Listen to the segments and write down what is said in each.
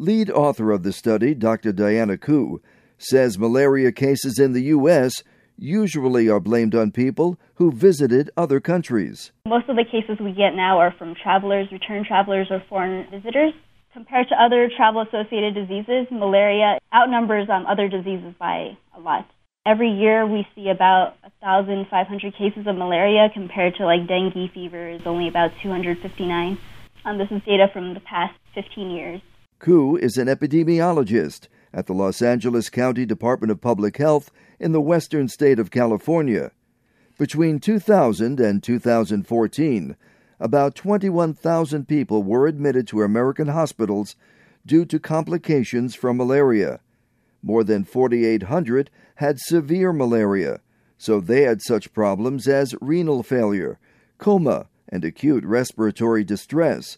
Lead author of the study, Dr. Diana Khuu, says malaria cases in the U.S. usually are blamed on people who visited other countries. Most of the cases we get now are from travelers, return travelers, or foreign visitors. Compared to other travel associated diseases, malaria outnumbers um, other diseases by a lot. Every year we see about 1,500 cases of malaria compared to like dengue fever is only about 259. Um, this is data from the past 15 years. Khuu is an epidemiologist at the Los Angeles County Department of Public Health in the western state of California. Between 2000 and 2014, about 21,000 people were admitted to American hospitals due to complications from malaria. More than 4,800 had severe malaria, so they had such problems as renal failure, coma, and acute respiratory distress.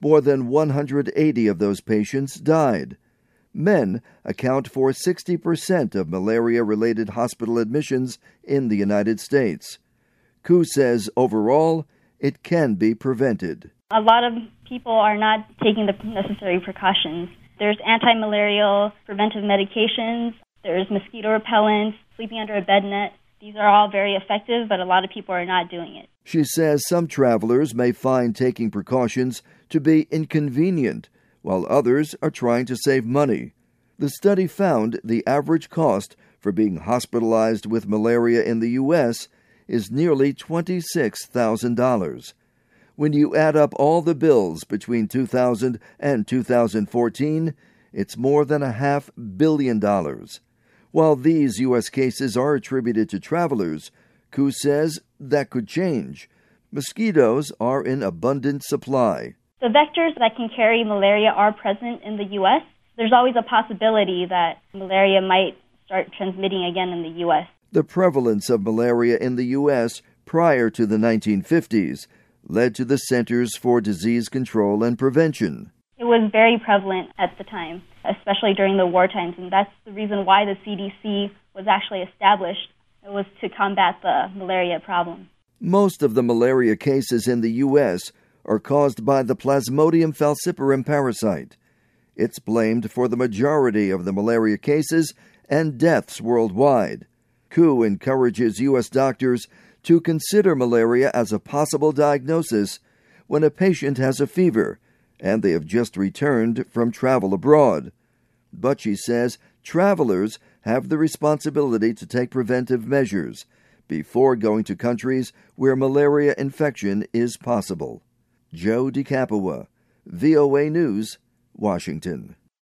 More than 180 of those patients died. Men account for 60% of malaria related hospital admissions in the United States. Khuu says overall, it can be prevented. A lot of people are not taking the necessary precautions. There's anti malarial preventive medications, there's mosquito repellents, sleeping under a bed net. These are all very effective, but a lot of people are not doing it. She says some travelers may find taking precautions to be inconvenient, while others are trying to save money. The study found the average cost for being hospitalized with malaria in the U.S. is nearly $26,000. When you add up all the bills between 2000 and 2014, it's more than a half billion dollars. While these U.S. cases are attributed to travelers, Khuu says that could change. Mosquitoes are in abundant supply. The vectors that can carry malaria are present in the U.S. There's always a possibility that malaria might start transmitting again in the U.S. The prevalence of malaria in the U.S. prior to the 1950s led to the Centers for Disease Control and Prevention. It was very prevalent at the time, especially during the war times, and that's the reason why the CDC was actually established. It was to combat the malaria problem. Most of the malaria cases in the U.S. are caused by the Plasmodium falciparum parasite. It's blamed for the majority of the malaria cases and deaths worldwide. Khuu encourages U.S. doctors to consider malaria as a possible diagnosis when a patient has a fever and they have just returned from travel abroad. But she says travelers have the responsibility to take preventive measures before going to countries where malaria infection is possible. Joe De Capua, VOA News, Washington.